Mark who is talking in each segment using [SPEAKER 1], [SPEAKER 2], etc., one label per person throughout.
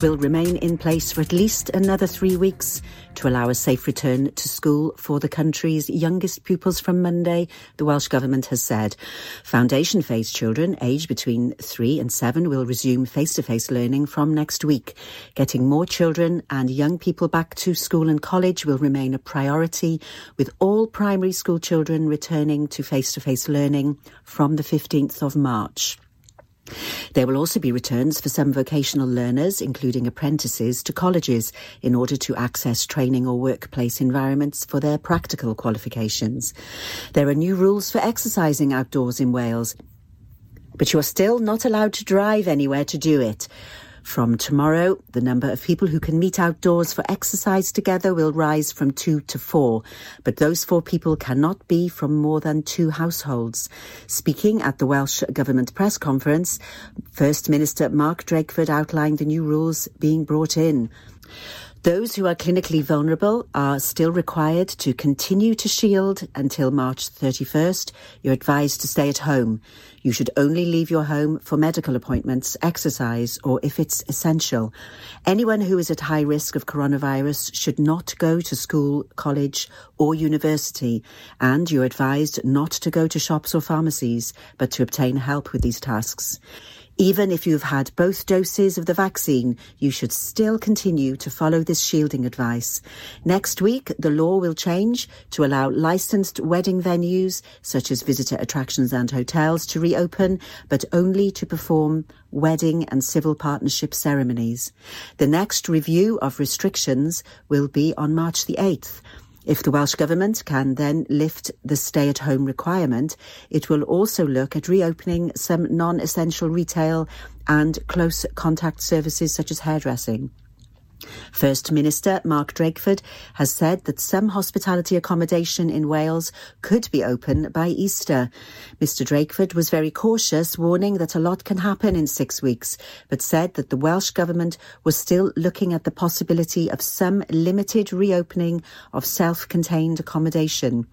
[SPEAKER 1] will remain in place for at least another three weeks to allow a safe return to school for the country's youngest pupils from Monday, the Welsh Government has said. Foundation phase children aged between three and seven will resume face-to-face learning from next week. Getting more children and young people back to school and college will remain a priority, with all primary school children returning to face-to-face learning from the 15th of March. There will also be returns for some vocational learners, including apprentices, to colleges in order to access training or workplace environments for their practical qualifications. There are new rules for exercising outdoors in Wales, but you are still not allowed to drive anywhere to do it. From tomorrow, the number of people who can meet outdoors for exercise together will rise from two to four, but those four people cannot be from more than two households. Speaking at the Welsh Government press conference, First Minister Mark Drakeford outlined the new rules being brought in. Those who are clinically vulnerable are still required to continue to shield until March 31st. You're advised to stay at home. You should only leave your home for medical appointments, exercise, or if it's essential. Anyone who is at high risk of coronavirus should not go to school, college, or university, and you're advised not to go to shops or pharmacies, but to obtain help with these tasks. Even if you've had both doses of the vaccine, you should still continue to follow this shielding advice. Next week, the law will change to allow licensed wedding venues, such as visitor attractions and hotels, to reopen, but only to perform wedding and civil partnership ceremonies. The next review of restrictions will be on March the 8th. If the Welsh Government can then lift the stay-at-home requirement, it will also look at reopening some non-essential retail and close contact services such as hairdressing. First Minister Mark Drakeford has said that some hospitality accommodation in Wales could be open by Easter. Mr Drakeford was very cautious, warning that a lot can happen in six weeks, but said that the Welsh Government was still looking at the possibility of some limited reopening of self-contained accommodation.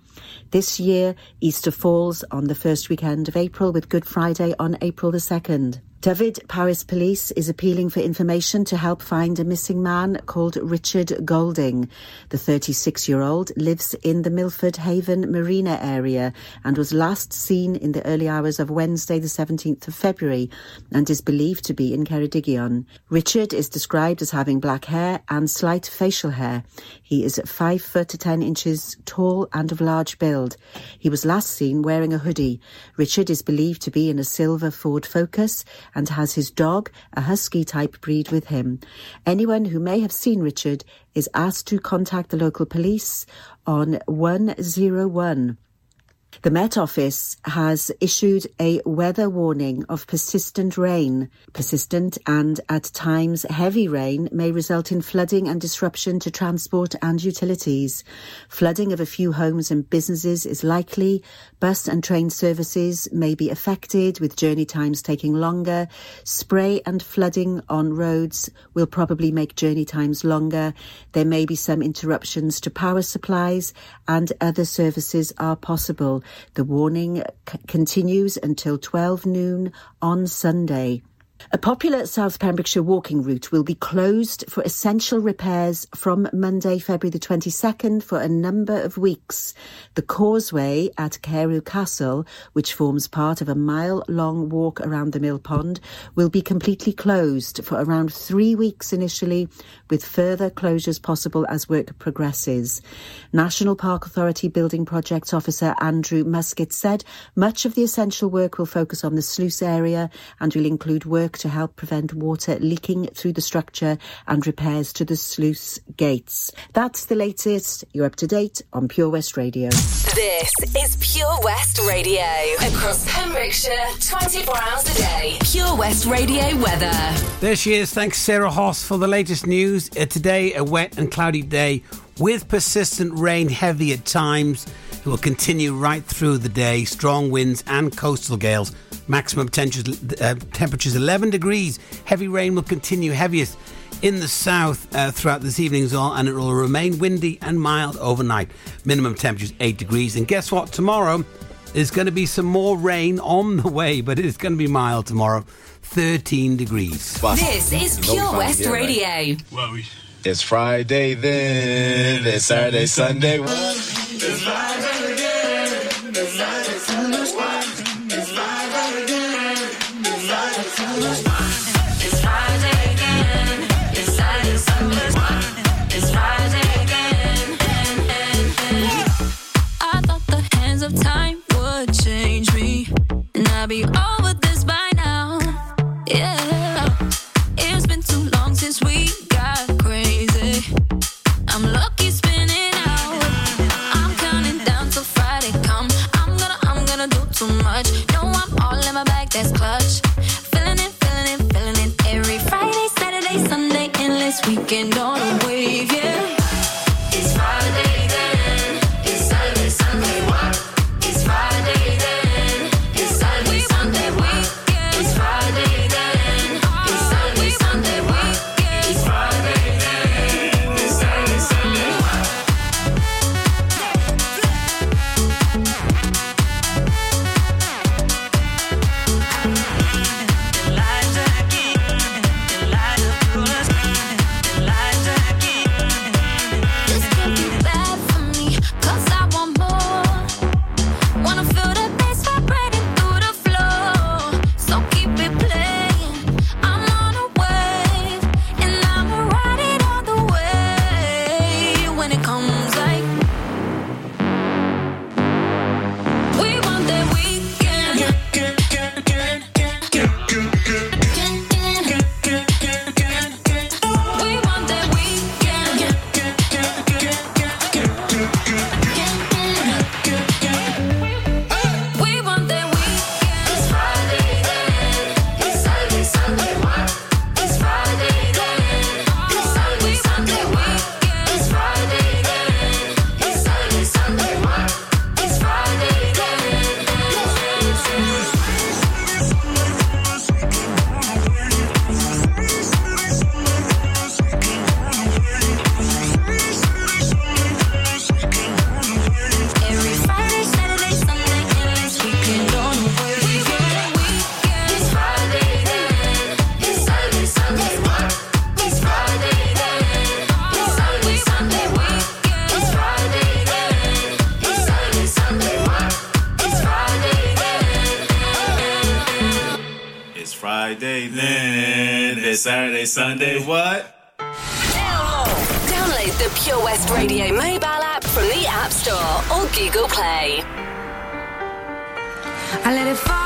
[SPEAKER 1] This year, Easter falls on the first weekend of April with Good Friday on April the 2nd. Dyfed Powys Police is appealing for information to help find a missing man called Richard Golding. The 36-year-old lives in the Milford Haven Marina area and was last seen in the early hours of Wednesday the 17th of February and is believed to be in Ceredigion. Richard is described as having black hair and slight facial hair. He is 5 foot 10 inches tall and of large build. He was last seen wearing a hoodie. Richard is believed to be in a silver Ford Focus and has his dog, a husky type breed, with him. Anyone who may have seen Richard is asked to contact the local police on 101. The Met Office has issued a weather warning of persistent rain. Persistent and at times heavy rain may result in flooding and disruption to transport and utilities. Flooding of a few homes and businesses is likely. Bus and train services may be affected with journey times taking longer. Spray and flooding on roads will probably make journey times longer. There may be some interruptions to power supplies and other services are possible. The warning c- continues until 12 noon on Sunday. A popular South Pembrokeshire walking route will be closed for essential repairs from Monday, February the 22nd for a number of weeks. The causeway at Carew Castle, which forms part of a mile-long walk around the mill pond, will be completely closed for around three weeks initially, with further closures possible as work progresses. National Park Authority Building Projects Officer Andrew Musket said much of the essential work will focus on the sluice area and will include work to help prevent water leaking through the structure and repairs to the sluice gates. That's the latest. You're up to date on Pure West Radio.
[SPEAKER 2] This is Pure West Radio. Across Pembrokeshire, 24 hours a day. Pure West Radio weather.
[SPEAKER 3] There she is. Thanks, Sarah Hoss, for the latest news. Uh, today, a wet and cloudy day with persistent rain, heavy at times. It will continue right through the day. Strong winds and coastal gales. Maximum temperatures, uh, temperatures 11 degrees. Heavy rain will continue heaviest in the south uh, throughout this evening's all, and it will remain windy and mild overnight. Minimum temperatures 8 degrees. And guess what? Tomorrow is going to be some more rain on the way, but it's going to be mild tomorrow. 13 degrees.
[SPEAKER 2] This is Pure West here, Radio. Right?
[SPEAKER 4] Well, we... It's Friday then, it's Saturday, Sunday. It's Friday again, it's Sunday.
[SPEAKER 5] much. Saturday, Sunday,
[SPEAKER 4] what?
[SPEAKER 2] Download download the Pure West Radio mobile app from the App Store or Google Play.
[SPEAKER 5] I let it fall.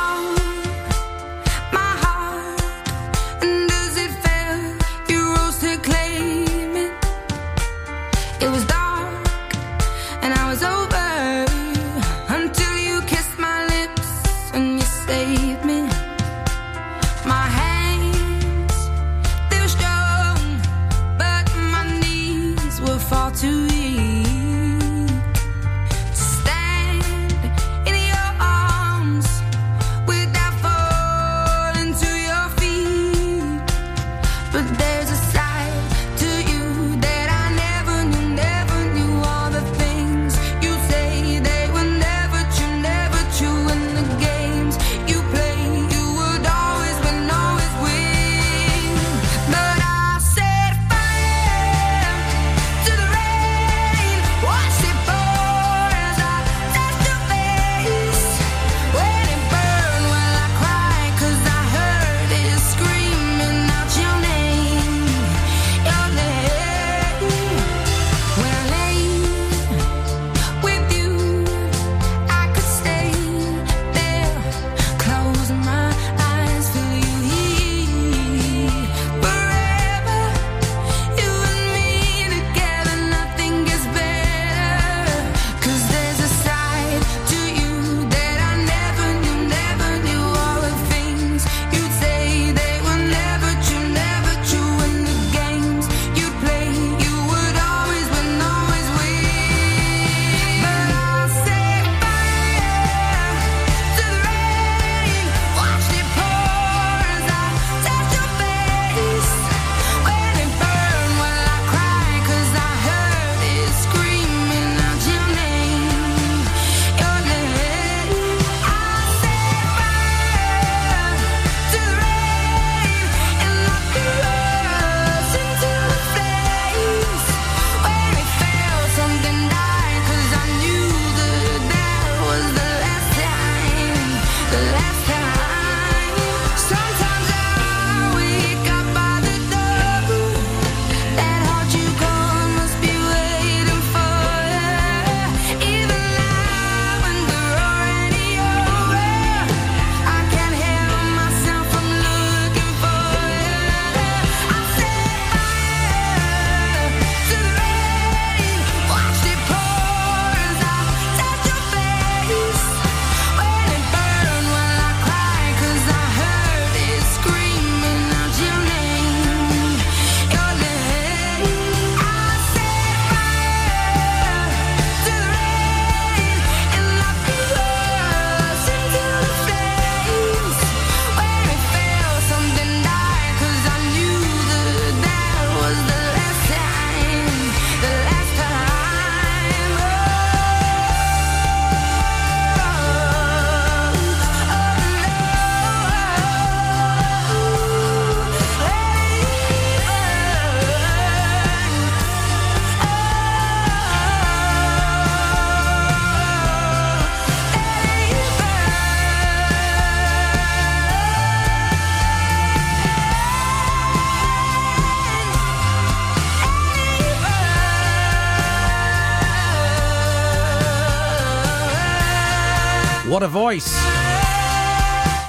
[SPEAKER 3] Voice.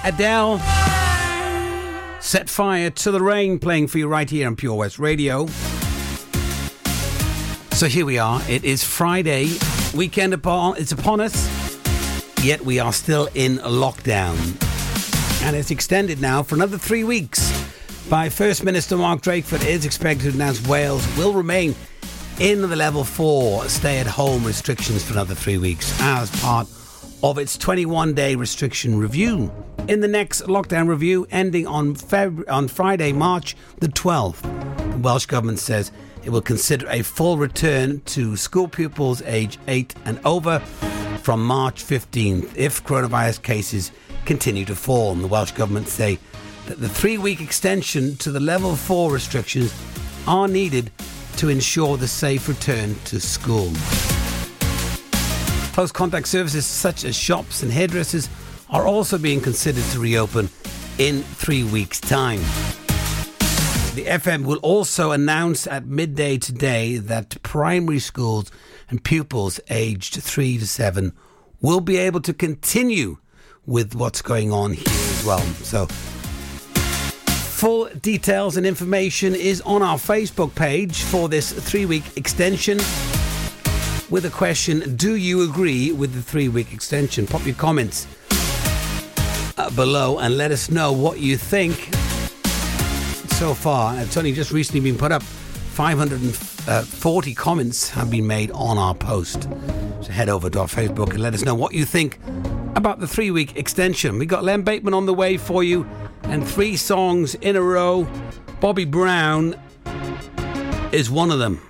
[SPEAKER 3] Adele. Set fire to the rain playing for you right here on Pure West Radio. So here we are. It is Friday. Weekend upon it's upon us. Yet we are still in lockdown. And it's extended now for another three weeks. By First Minister Mark Drakeford is expected to announce Wales will remain in the level four stay at home restrictions for another three weeks as part of its 21 day restriction review. In the next lockdown review, ending on, Feb- on Friday, March the 12th, the Welsh Government says it will consider a full return to school pupils aged 8 and over from March 15th if coronavirus cases continue to fall. And the Welsh Government say that the three week extension to the level 4 restrictions are needed to ensure the safe return to school. Close contact services such as shops and hairdressers are also being considered to reopen in three weeks' time. The FM will also announce at midday today that primary schools and pupils aged 3 to 7 will be able to continue with what's going on here as well. So Full details and information is on our Facebook page for this three week extension. With a question Do you agree with the three week extension? Pop your comments uh, below and let us know what you think. So far, it's only just recently been put up. 540 comments have been made on our post. So head over to our Facebook and let us know what you think about the three week extension. We got Len Bateman on the way for you and three songs in a row. Bobby Brown is one of them.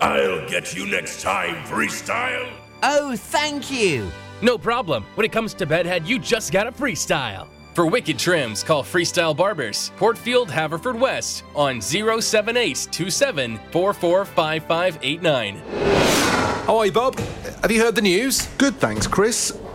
[SPEAKER 6] I'll get you next time, Freestyle.
[SPEAKER 7] Oh, thank you!
[SPEAKER 8] No problem. When it comes to bedhead, you just gotta freestyle. For wicked trims, call Freestyle Barbers, Portfield, Haverford West, on 07827 445589.
[SPEAKER 9] Hi, Bob. Have you heard the news?
[SPEAKER 10] Good, thanks, Chris.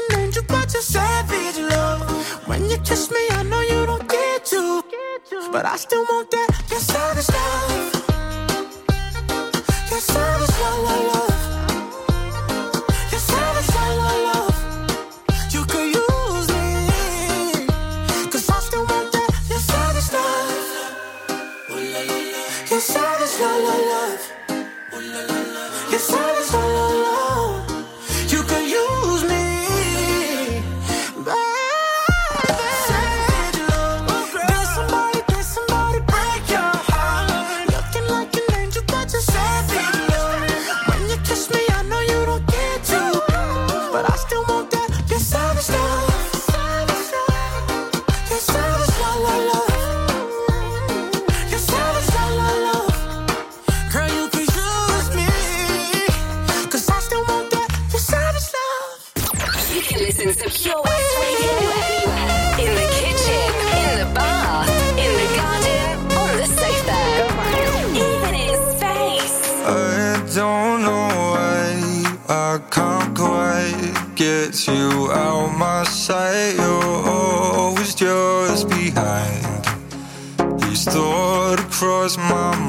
[SPEAKER 11] 같은 난주 a savage love? When you kiss me I know you don't get to. But I still want that. Your savage love. Your savage love, love, love. get you
[SPEAKER 12] out my sight. You're always just behind. These thoughts cross
[SPEAKER 13] my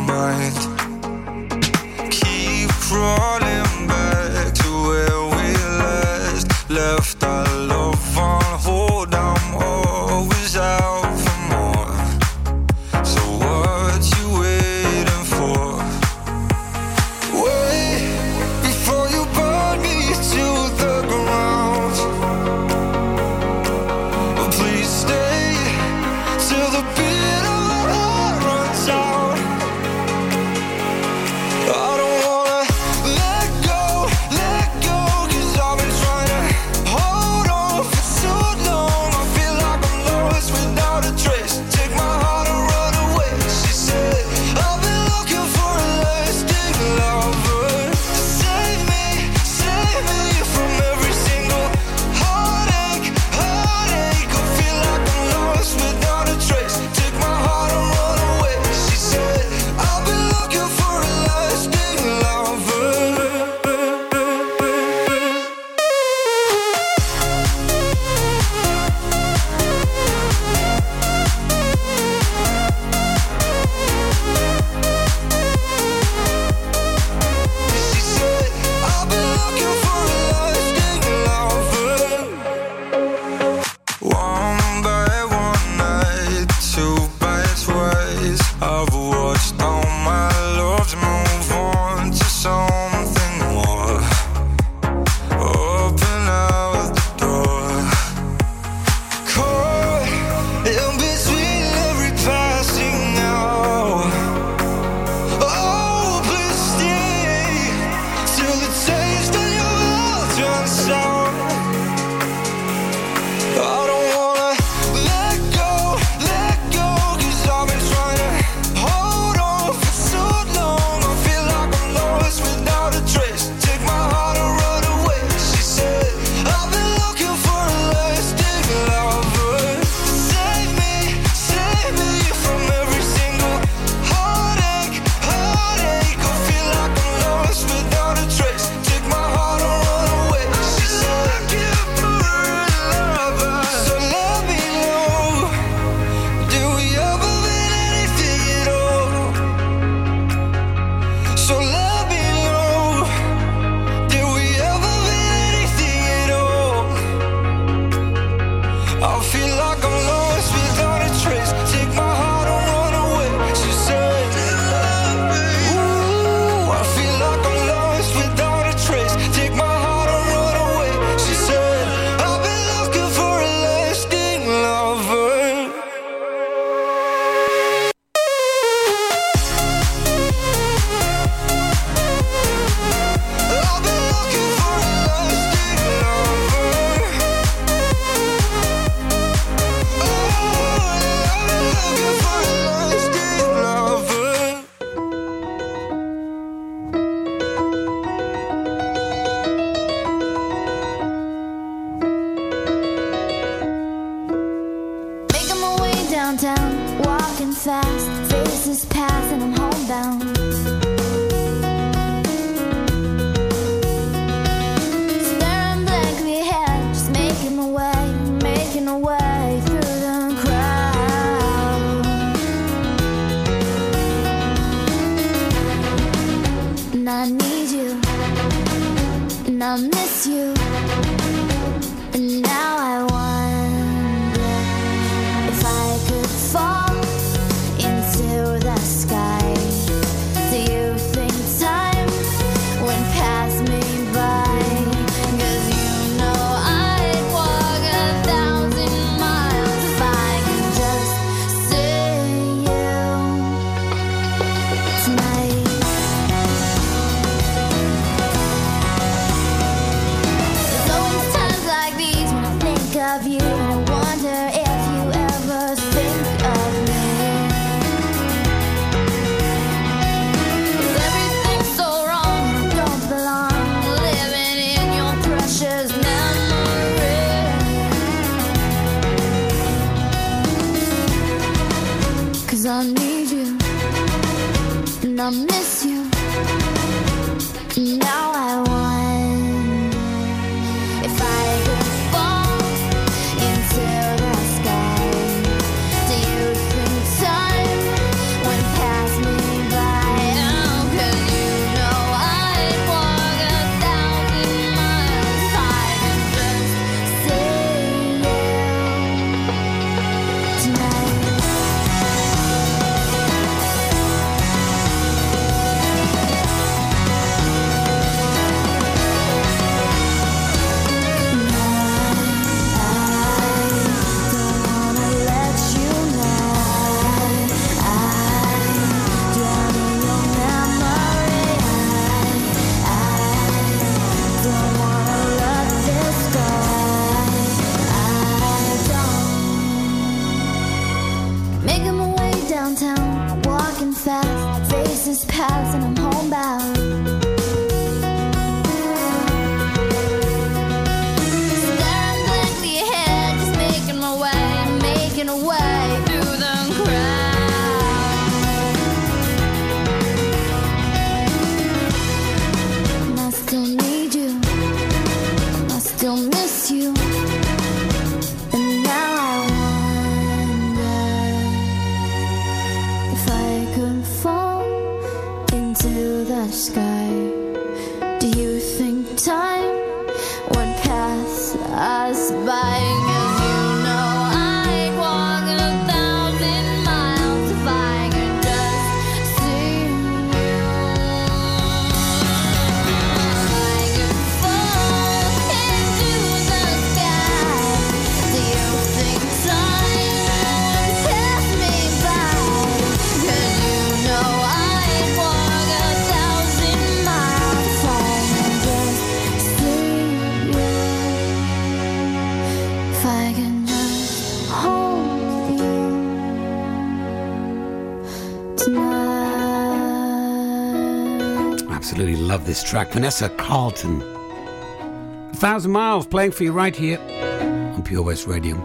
[SPEAKER 3] this track. Vanessa Carlton. A thousand miles playing for you right here on Pure West Radio.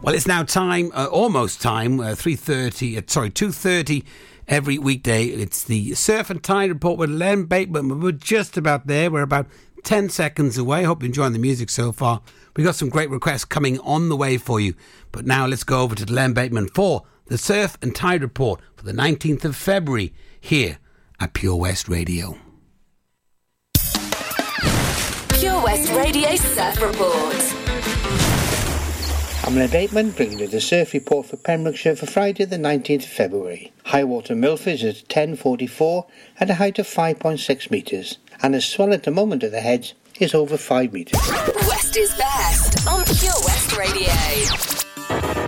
[SPEAKER 3] Well, it's now time, uh, almost time, uh, 3.30, uh, sorry, 2.30 every weekday. It's the Surf and Tide Report with Len Bateman. We're just about there. We're about 10 seconds away. Hope you're enjoying the music so far. We've got some great requests coming on the way for you. But now let's go over to Len Bateman for the Surf and Tide Report for the 19th of February here at Pure West Radio.
[SPEAKER 2] Radio Surf Report.
[SPEAKER 14] I'm Len Bateman, bringing you the surf report for Pembrokeshire for Friday the 19th of February. High water Milford is at 10.44 at a height of 5.6 metres, and the swell at the moment at the heads is over 5 metres.
[SPEAKER 2] West is best on Pure West Radio.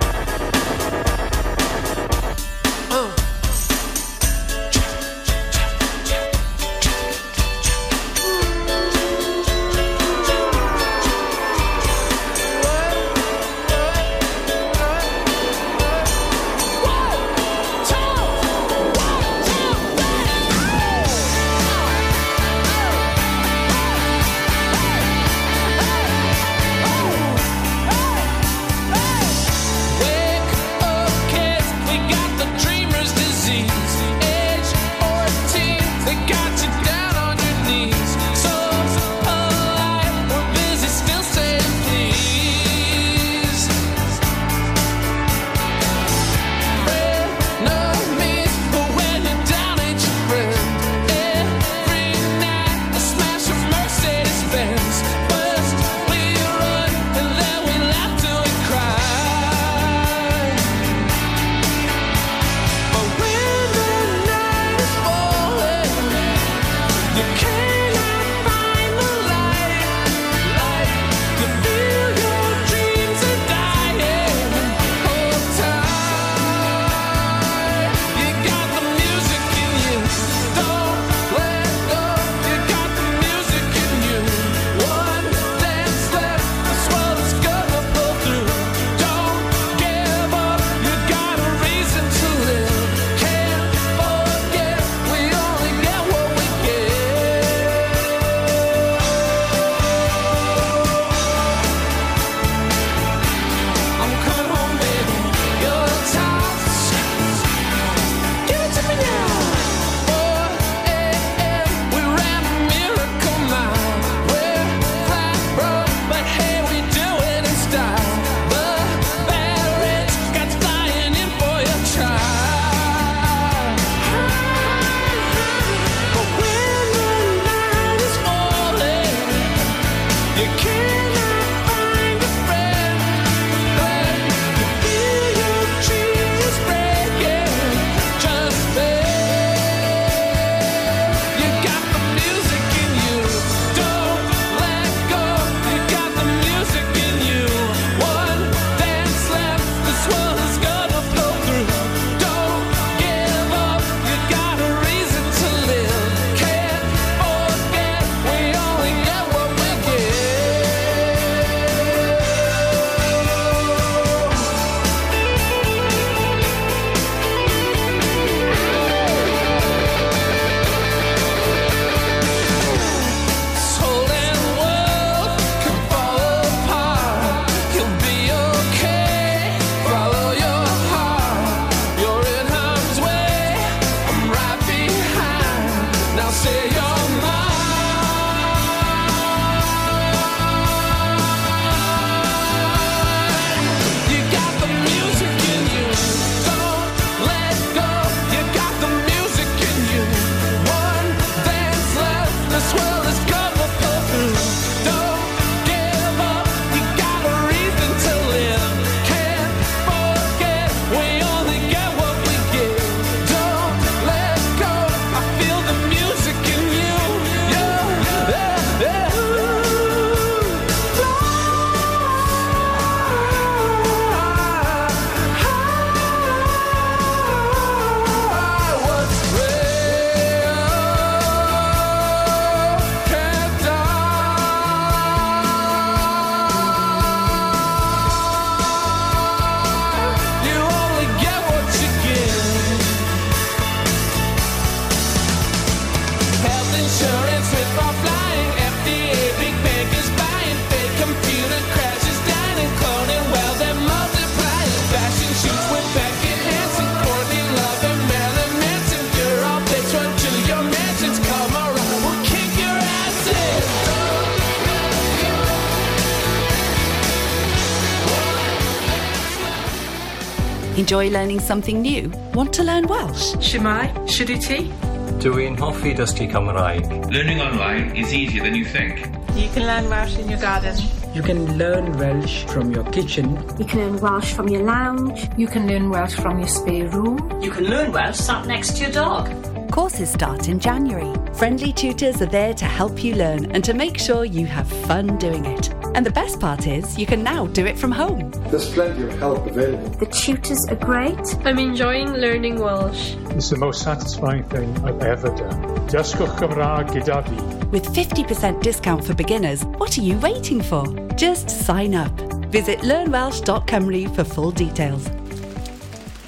[SPEAKER 15] Enjoy learning something new? Want to learn Welsh?
[SPEAKER 16] Shemai, Shuduti.
[SPEAKER 17] Dwi'n hoffi dysgu Cymraeg.
[SPEAKER 18] Learning online is easier than you think.
[SPEAKER 16] You can learn Welsh in your garden.
[SPEAKER 19] You can learn Welsh from your kitchen.
[SPEAKER 13] You can learn Welsh from your lounge.
[SPEAKER 20] You can learn Welsh from your spare room.
[SPEAKER 21] You can learn Welsh sat next to your dog.
[SPEAKER 15] Courses start in January. Friendly tutors are there to help you learn and to make sure you have fun doing it. And the best part is, you can now do it from home.
[SPEAKER 22] There's plenty of help available.
[SPEAKER 13] The tutors are great.
[SPEAKER 23] I'm enjoying learning Welsh.
[SPEAKER 24] It's the most satisfying thing I've ever done. Dysgwch Cymraeg gyda fi.
[SPEAKER 15] With 50% discount for beginners, what are you waiting for? Just sign up. Visit learnwelsh.cymru for full details.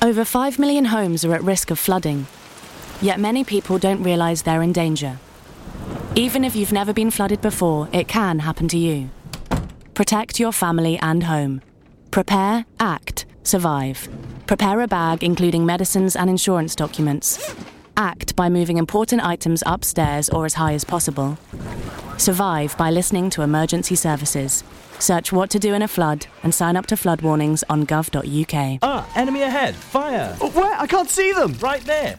[SPEAKER 25] Over 5 million homes are at risk of flooding. Yet many people don't realise they're in danger. Even if you've never been flooded before, it can happen to you. Protect your family and home. Prepare, act, survive. Prepare a bag including medicines and insurance documents. Act by moving important items upstairs or as high as possible. Survive by listening to emergency services. Search what to do in a flood and sign up to flood warnings on gov.uk.
[SPEAKER 26] Ah, enemy ahead. Fire.
[SPEAKER 27] Oh, where? I can't see them.
[SPEAKER 26] Right there.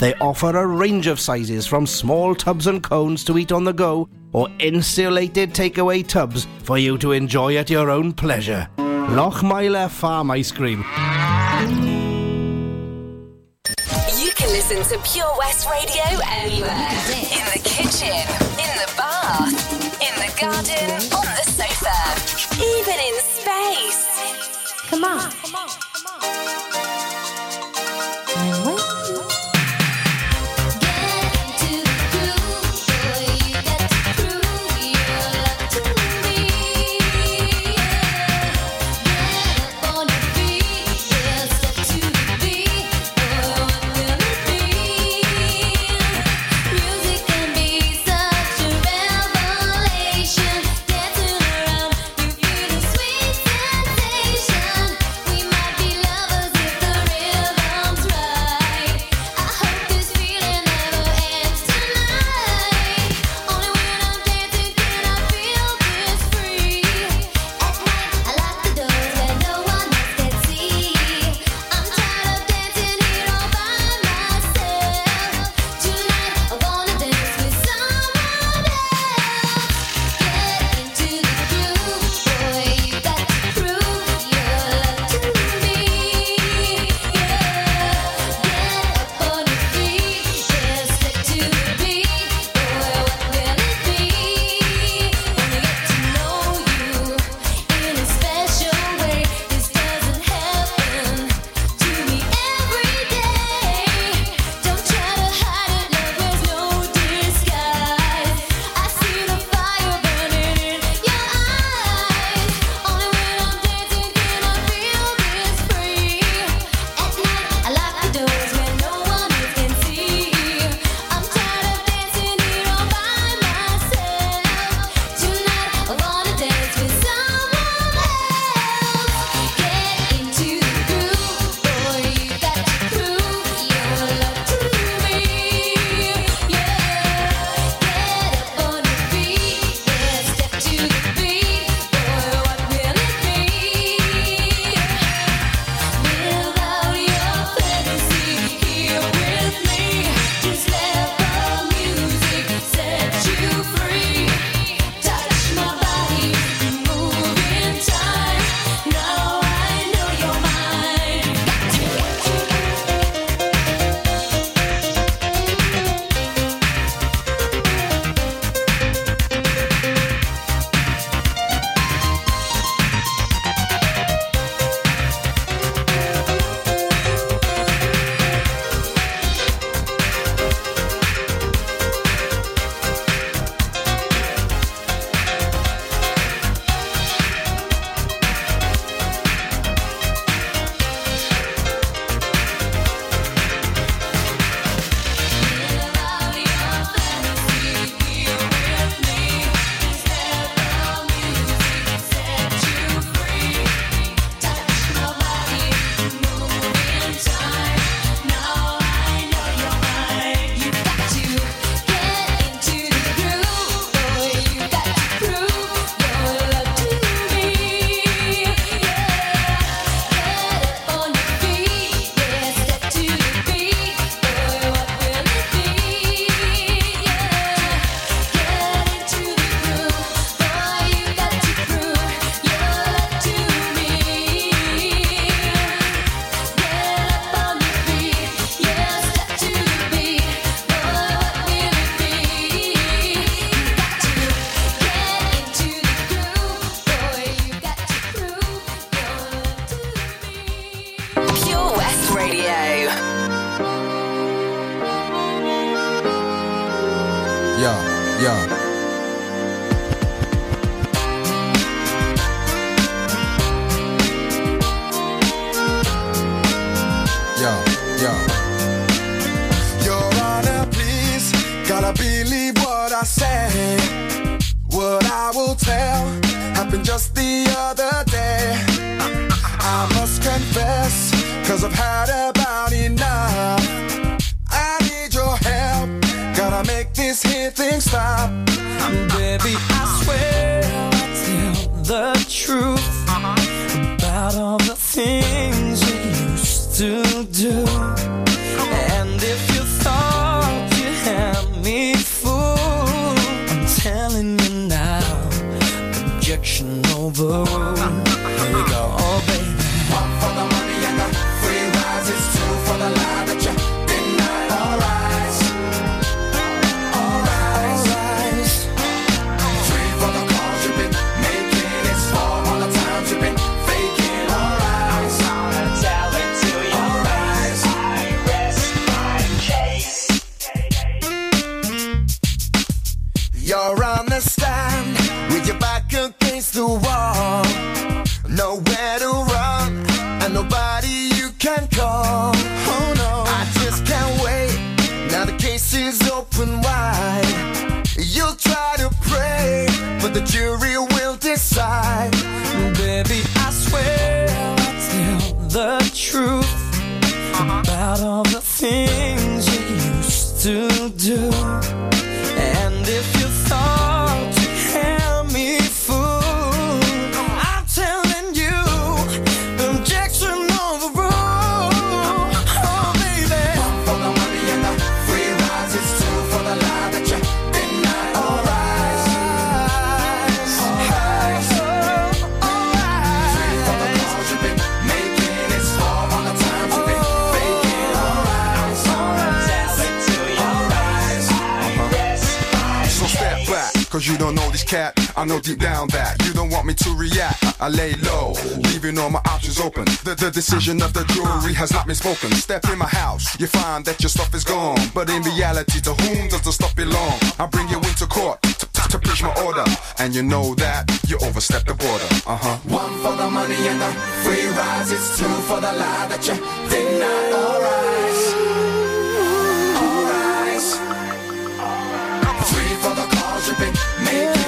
[SPEAKER 28] They offer a range of sizes from small tubs and cones to eat on the go or insulated takeaway tubs for you to enjoy at your own pleasure. Lochmeyler Farm Ice Cream.
[SPEAKER 29] You can listen to Pure West Radio anywhere. In the kitchen, in the bath, in the garden, on the sofa, even in space.
[SPEAKER 13] Come on.
[SPEAKER 21] Just the other day. I must confess, cause I've had about enough. I need your help, gotta make this here thing stop.
[SPEAKER 30] Baby, I swear I'll tell the truth
[SPEAKER 31] don't know this cat. I know deep down that you don't want me to react. I lay low, leaving all my options open. The, the decision of the jury has not been spoken. Step in my house, you find that your stuff is gone. But in reality, to whom does the stuff belong? I bring you into court to, to, to preach my order. And you know that you overstepped the border. Uh huh.
[SPEAKER 21] One for the money and the free rides, it's two for the lie that you deny. Alright, alright. Calls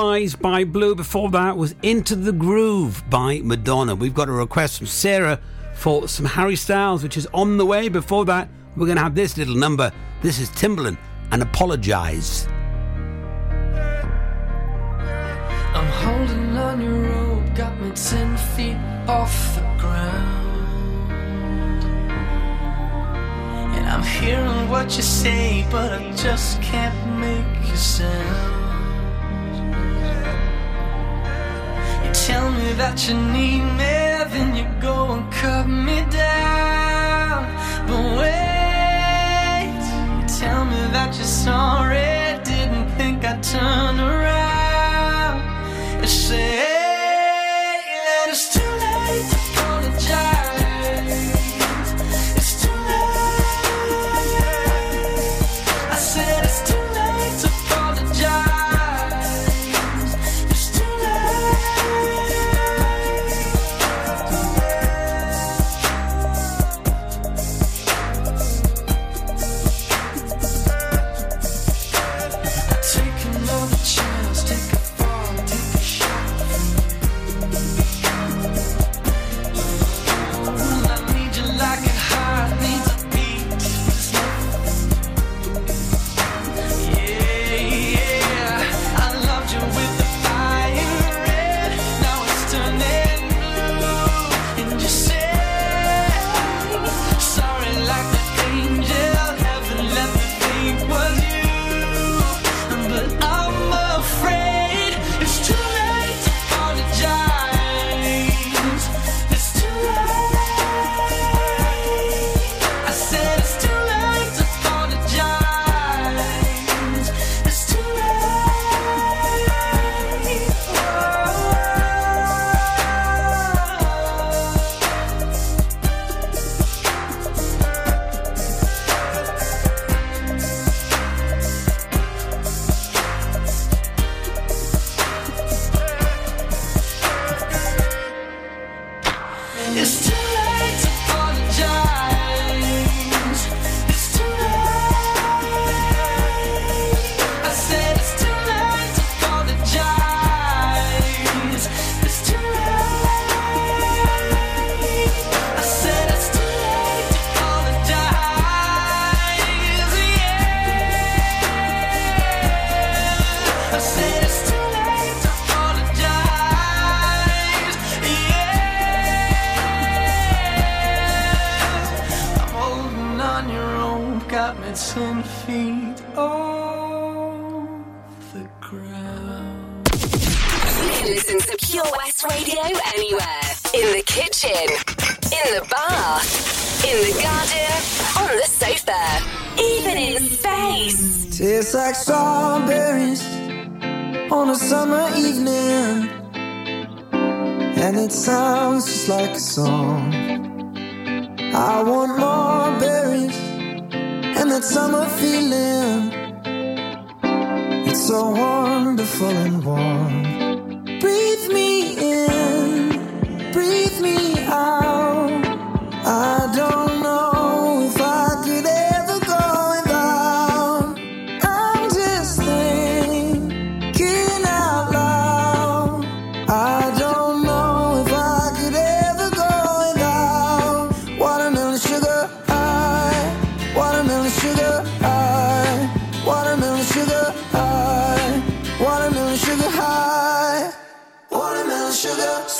[SPEAKER 21] case.
[SPEAKER 3] Rise by Blue. Before that was Into the Groove by Madonna. We've got a request from Sarah for some Harry Styles, which is on the way. Before that, we're going to have this little number. This is Timbaland and Apologize.
[SPEAKER 30] I'm holding on your rope, got me ten feet off the ground. And I'm hearing what you say, but I just can't make a sound. Tell me that you need me, then you go and cut me down. But wait, you tell me that you're sorry, didn't think I'd turn around. You say
[SPEAKER 32] sugar high. Watermelon sugar.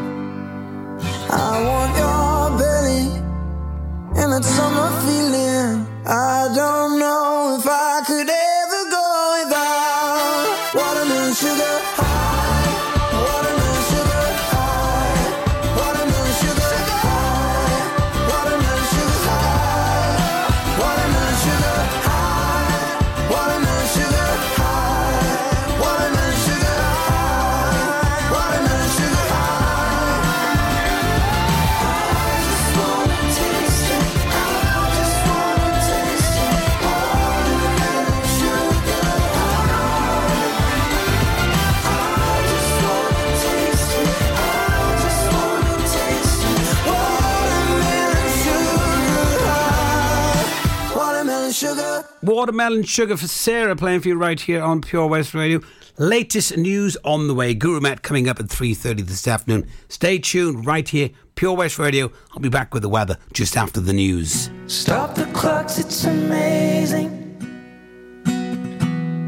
[SPEAKER 32] Watermelon Sugar
[SPEAKER 3] for Sarah playing for you right here on Pure West Radio. Latest news on the way. Guru Matt coming up at 3.30 this afternoon. Stay tuned right here, Pure West Radio. I'll be back with the weather just after the news.
[SPEAKER 21] Stop the clocks, it's amazing.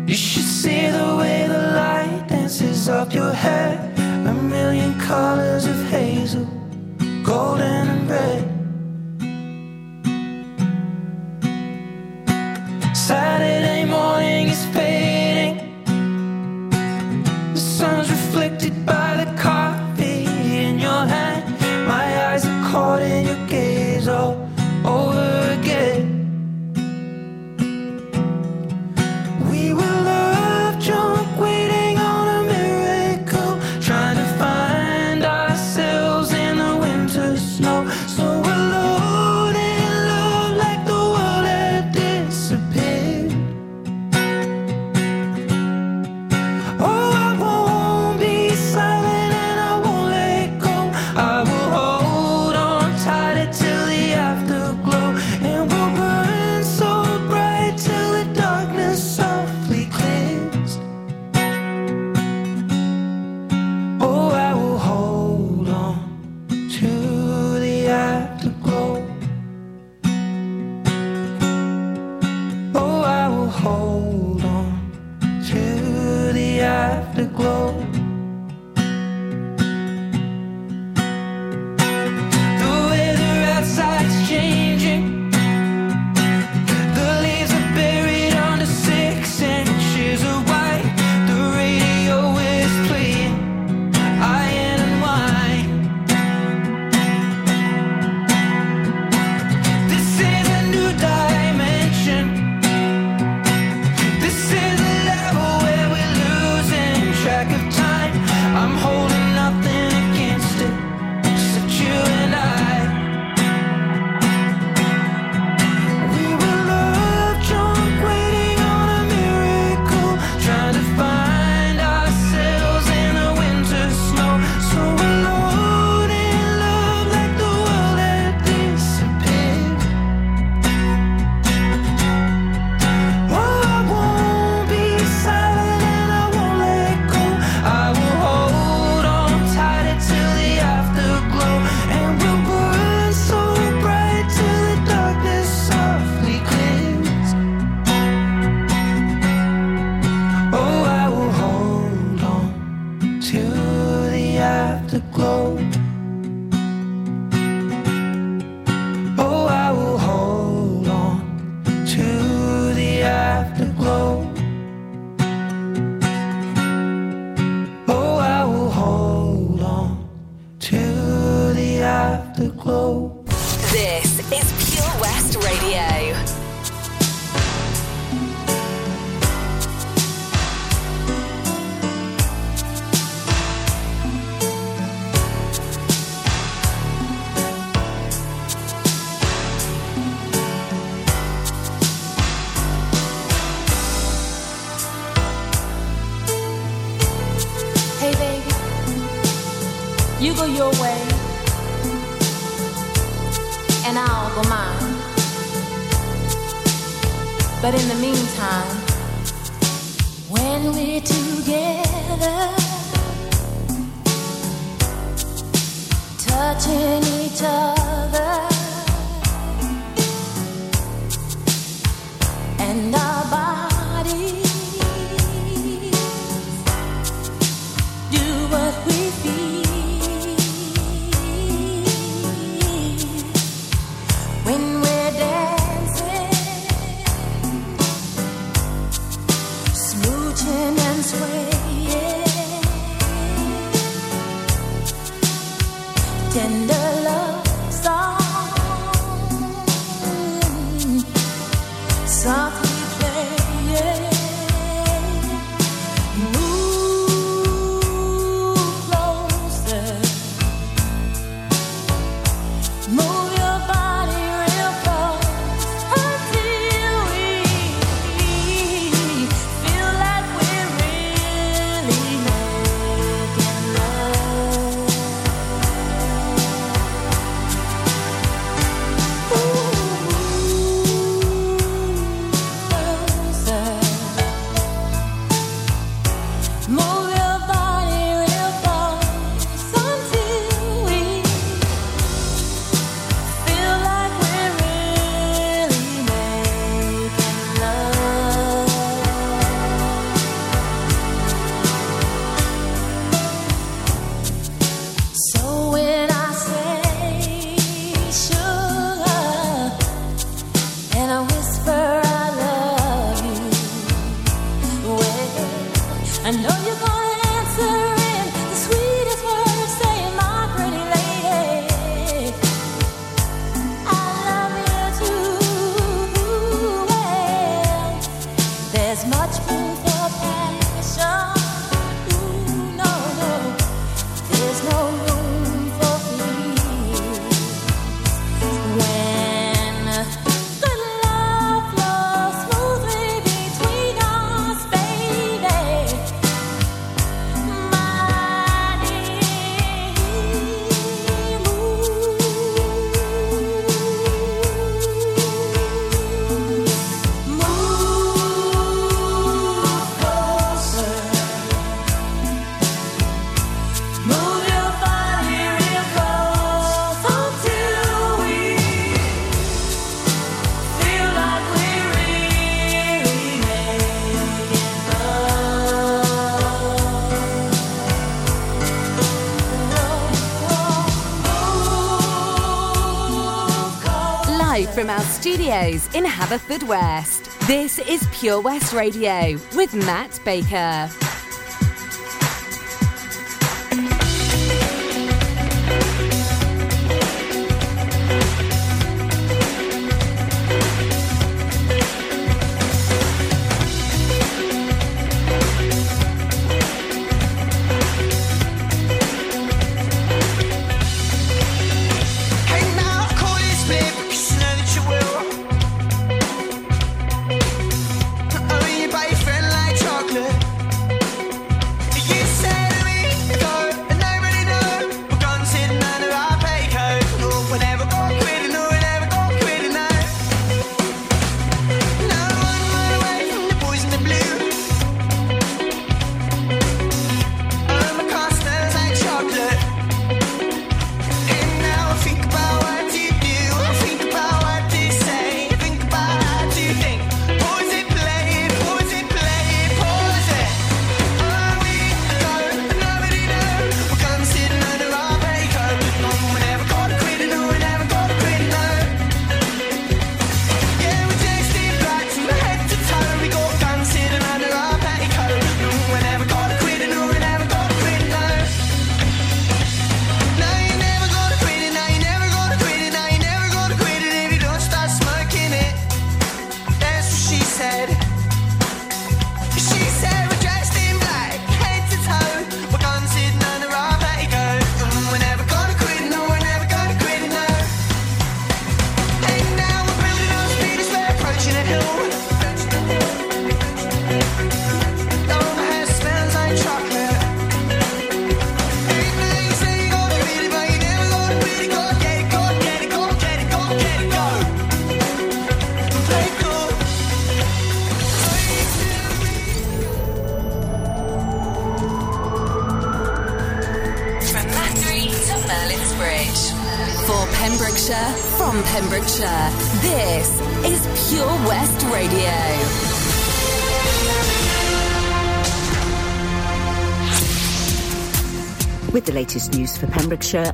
[SPEAKER 21] You should see the way the light dances up your hair. A million colors of hazel, golden and red. Saturday morning is fading.
[SPEAKER 30] You go your way, and I'll go mine. But in the meantime, when we're together, touching each other, and our bodies.
[SPEAKER 2] Haverfordwest. This is Pure West Radio with Matt Baker.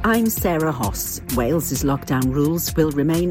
[SPEAKER 1] I'm Sarah Hoss. Wales's lockdown rules will remain